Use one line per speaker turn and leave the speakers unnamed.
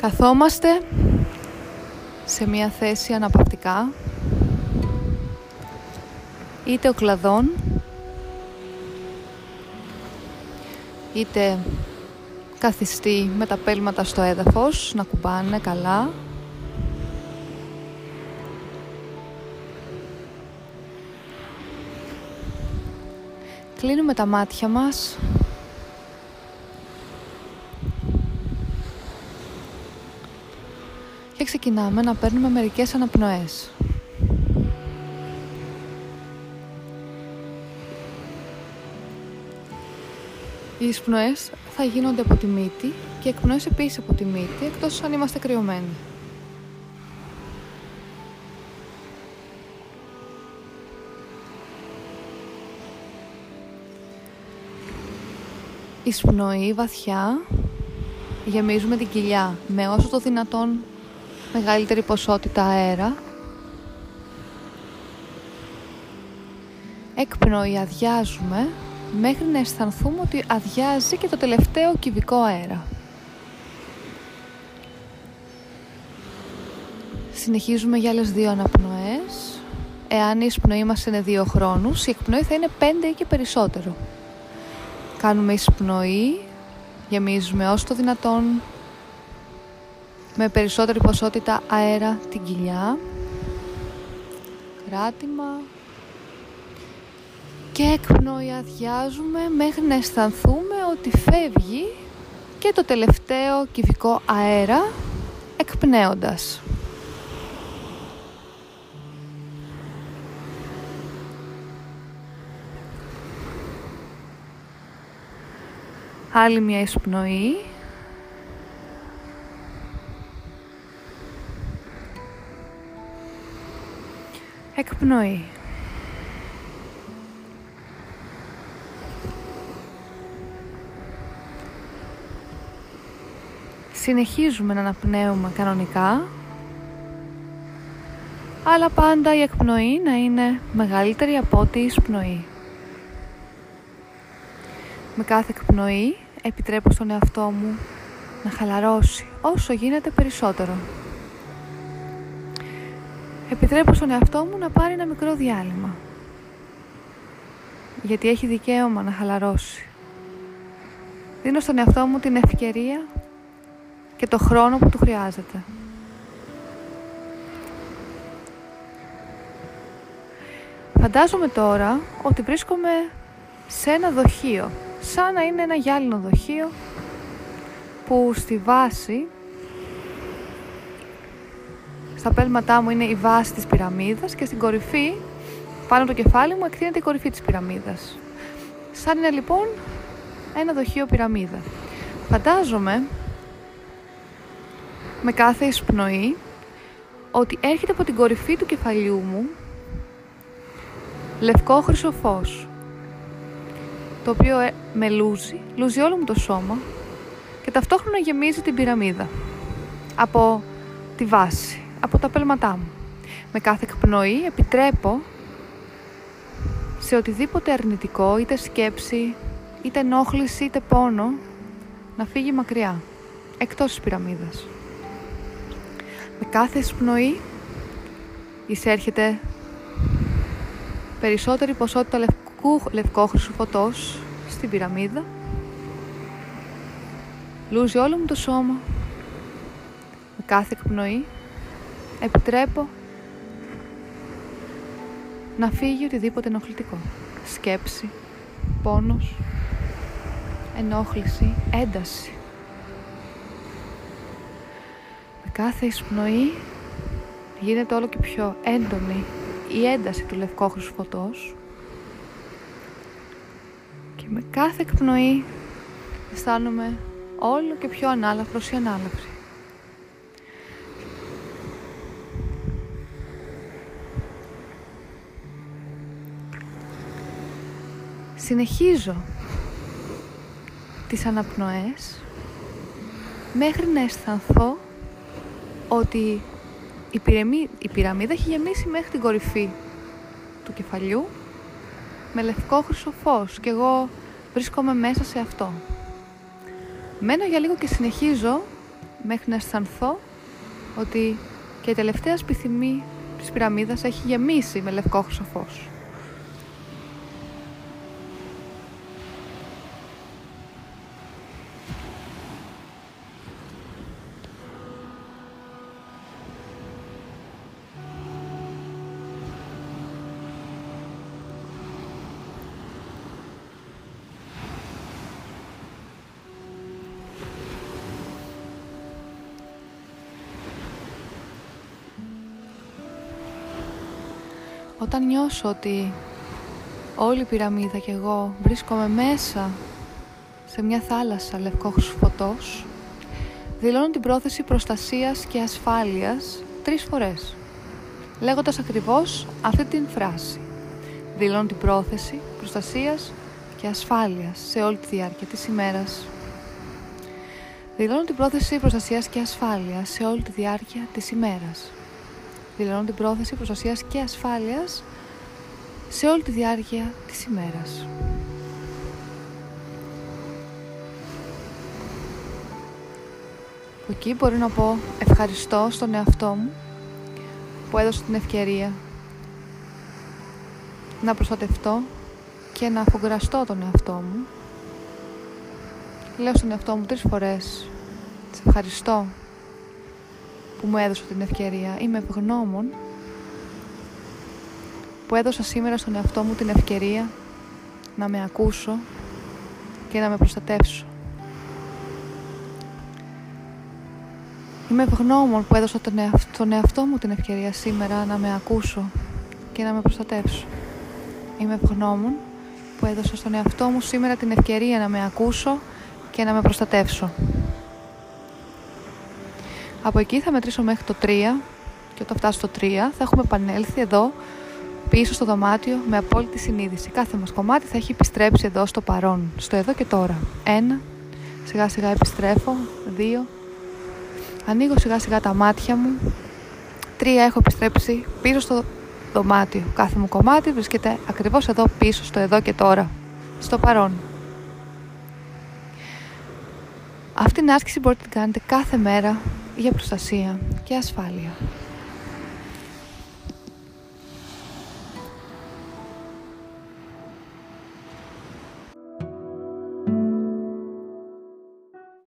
Καθόμαστε σε μια θέση αναπαυτικά είτε ο κλαδόν είτε καθιστεί με τα πέλματα στο έδαφος να κουμπάνε καλά. Κλείνουμε τα μάτια μας και ξεκινάμε να παίρνουμε μερικές αναπνοές. Οι εισπνοές θα γίνονται από τη μύτη και εκπνοές επίσης από τη μύτη, εκτός αν είμαστε κρυωμένοι. Εισπνοή βαθιά, γεμίζουμε την κοιλιά με όσο το δυνατόν μεγαλύτερη ποσότητα αέρα. Εκπνοή αδειάζουμε μέχρι να αισθανθούμε ότι αδειάζει και το τελευταίο κυβικό αέρα. Συνεχίζουμε για άλλες δύο αναπνοές. Εάν η εισπνοή μας είναι δύο χρόνους, η εκπνοή θα είναι πέντε ή και περισσότερο. Κάνουμε εισπνοή, γεμίζουμε όσο το δυνατόν με περισσότερη ποσότητα αέρα την κοιλιά. Κράτημα. Και εκπνοή αδειάζουμε μέχρι να αισθανθούμε ότι φεύγει και το τελευταίο κυβικό αέρα εκπνέοντας. Άλλη μια εισπνοή. Εκπνοή. Συνεχίζουμε να αναπνέουμε κανονικά, αλλά πάντα η εκπνοή να είναι μεγαλύτερη από ό,τι η εισπνοή. Με κάθε εκπνοή επιτρέπω στον εαυτό μου να χαλαρώσει όσο γίνεται περισσότερο. Επιτρέπω στον εαυτό μου να πάρει ένα μικρό διάλειμμα. Γιατί έχει δικαίωμα να χαλαρώσει. Δίνω στον εαυτό μου την ευκαιρία και το χρόνο που του χρειάζεται. Φαντάζομαι τώρα ότι βρίσκομαι σε ένα δοχείο σαν να είναι ένα γυάλινο δοχείο που στη βάση στα πέλματά μου είναι η βάση της πυραμίδας και στην κορυφή πάνω το κεφάλι μου εκτείνεται η κορυφή της πυραμίδας. Σαν είναι λοιπόν ένα δοχείο πυραμίδα. Φαντάζομαι με κάθε εισπνοή ότι έρχεται από την κορυφή του κεφαλιού μου λευκό χρυσό φως το οποίο ε, με λούζει, λούζει όλο μου το σώμα και ταυτόχρονα γεμίζει την πυραμίδα από τη βάση, από τα πέλματά μου. Με κάθε εκπνοή επιτρέπω σε οτιδήποτε αρνητικό, είτε σκέψη, είτε ενόχληση, είτε πόνο, να φύγει μακριά, εκτός της πυραμίδας. Με κάθε εισπνοή εισέρχεται περισσότερη ποσότητα λευκού λευκόχρυσου φωτός στην πυραμίδα. Λούζει όλο μου το σώμα. Με κάθε εκπνοή επιτρέπω να φύγει οτιδήποτε ενοχλητικό. Σκέψη, πόνος, ενόχληση, ένταση. Με κάθε εισπνοή γίνεται όλο και πιο έντονη η ένταση του λευκόχρυσου φωτός με κάθε εκπνοή αισθάνομαι όλο και πιο ανάλαφρος ή ανάλαφρη. Συνεχίζω τις αναπνοές μέχρι να αισθανθώ ότι η, η πυραμίδα έχει γεμίσει μέχρι την κορυφή του κεφαλιού με λευκό χρυσό φως και εγώ βρίσκομαι μέσα σε αυτό. Μένω για λίγο και συνεχίζω μέχρι να αισθανθώ ότι και η τελευταία σπιθυμή της πυραμίδας έχει γεμίσει με λευκό χρυσοφός. Όταν νιώσω ότι όλη η πυραμίδα και εγώ βρίσκομαι μέσα σε μια θάλασσα λευκός φωτός, δηλώνω την πρόθεση προστασίας και ασφάλειας τρεις φορές, λέγοντας ακριβώς αυτή την φράση. Δηλώνω την πρόθεση προστασίας και ασφάλειας σε όλη τη διάρκεια της ημέρας. Δηλώνω την πρόθεση προστασίας και ασφάλειας σε όλη τη διάρκεια της ημέρας δηλώνουν την πρόθεση προστασίας και ασφάλειας σε όλη τη διάρκεια της ημέρας. Εκεί μπορεί να πω ευχαριστώ στον εαυτό μου που έδωσε την ευκαιρία να προστατευτώ και να αφογκραστώ τον εαυτό μου. Λέω στον εαυτό μου τρεις φορές σε ευχαριστώ που μου έδωσε την ευκαιρία. Είμαι ευγνώμων που έδωσα σήμερα στον εαυτό μου την ευκαιρία να με ακούσω και να με προστατεύσω. Είμαι ευγνώμων που έδωσα τον, τον εαυτό μου την ευκαιρία σήμερα να με ακούσω και να με προστατεύσω. Είμαι ευγνώμων που έδωσα στον εαυτό μου σήμερα την ευκαιρία να με ακούσω και να με προστατεύσω. Από εκεί θα μετρήσω μέχρι το 3 και όταν φτάσω στο 3 θα έχουμε επανέλθει εδώ πίσω στο δωμάτιο με απόλυτη συνείδηση. Κάθε μας κομμάτι θα έχει επιστρέψει εδώ στο παρόν, στο εδώ και τώρα. Ένα, σιγά σιγά επιστρέφω. Δύο, ανοίγω σιγά σιγά τα μάτια μου. Τρία, έχω επιστρέψει πίσω στο δωμάτιο. Κάθε μου κομμάτι βρίσκεται ακριβώς εδώ πίσω, στο εδώ και τώρα, στο παρόν. Αυτή την άσκηση μπορείτε να την κάνετε κάθε μέρα για προστασία και ασφάλεια.